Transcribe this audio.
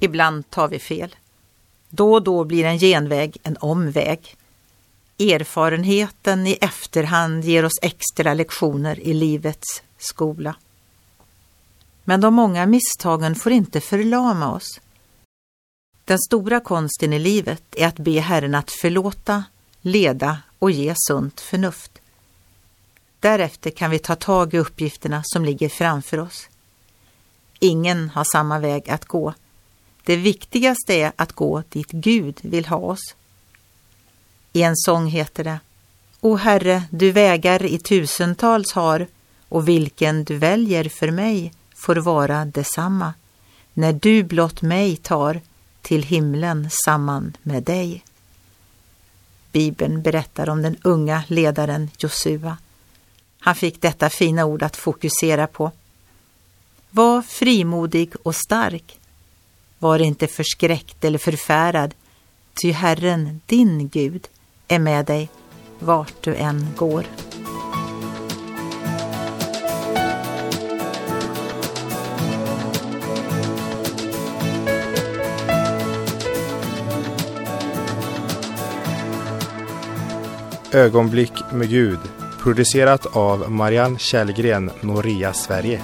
Ibland tar vi fel. Då och då blir en genväg en omväg. Erfarenheten i efterhand ger oss extra lektioner i livets skola. Men de många misstagen får inte förlama oss. Den stora konsten i livet är att be Herren att förlåta, leda och ge sunt förnuft. Därefter kan vi ta tag i uppgifterna som ligger framför oss. Ingen har samma väg att gå. Det viktigaste är att gå dit Gud vill ha oss. I en sång heter det O Herre, du vägar i tusentals har och vilken du väljer för mig får vara detsamma när du blott mig tar till himlen samman med dig. Bibeln berättar om den unga ledaren Josua. Han fick detta fina ord att fokusera på. Var frimodig och stark. Var inte förskräckt eller förfärad, ty Herren, din Gud, är med dig vart du än går. Ögonblick med Gud producerat av Marianne Källgren, Noria Sverige.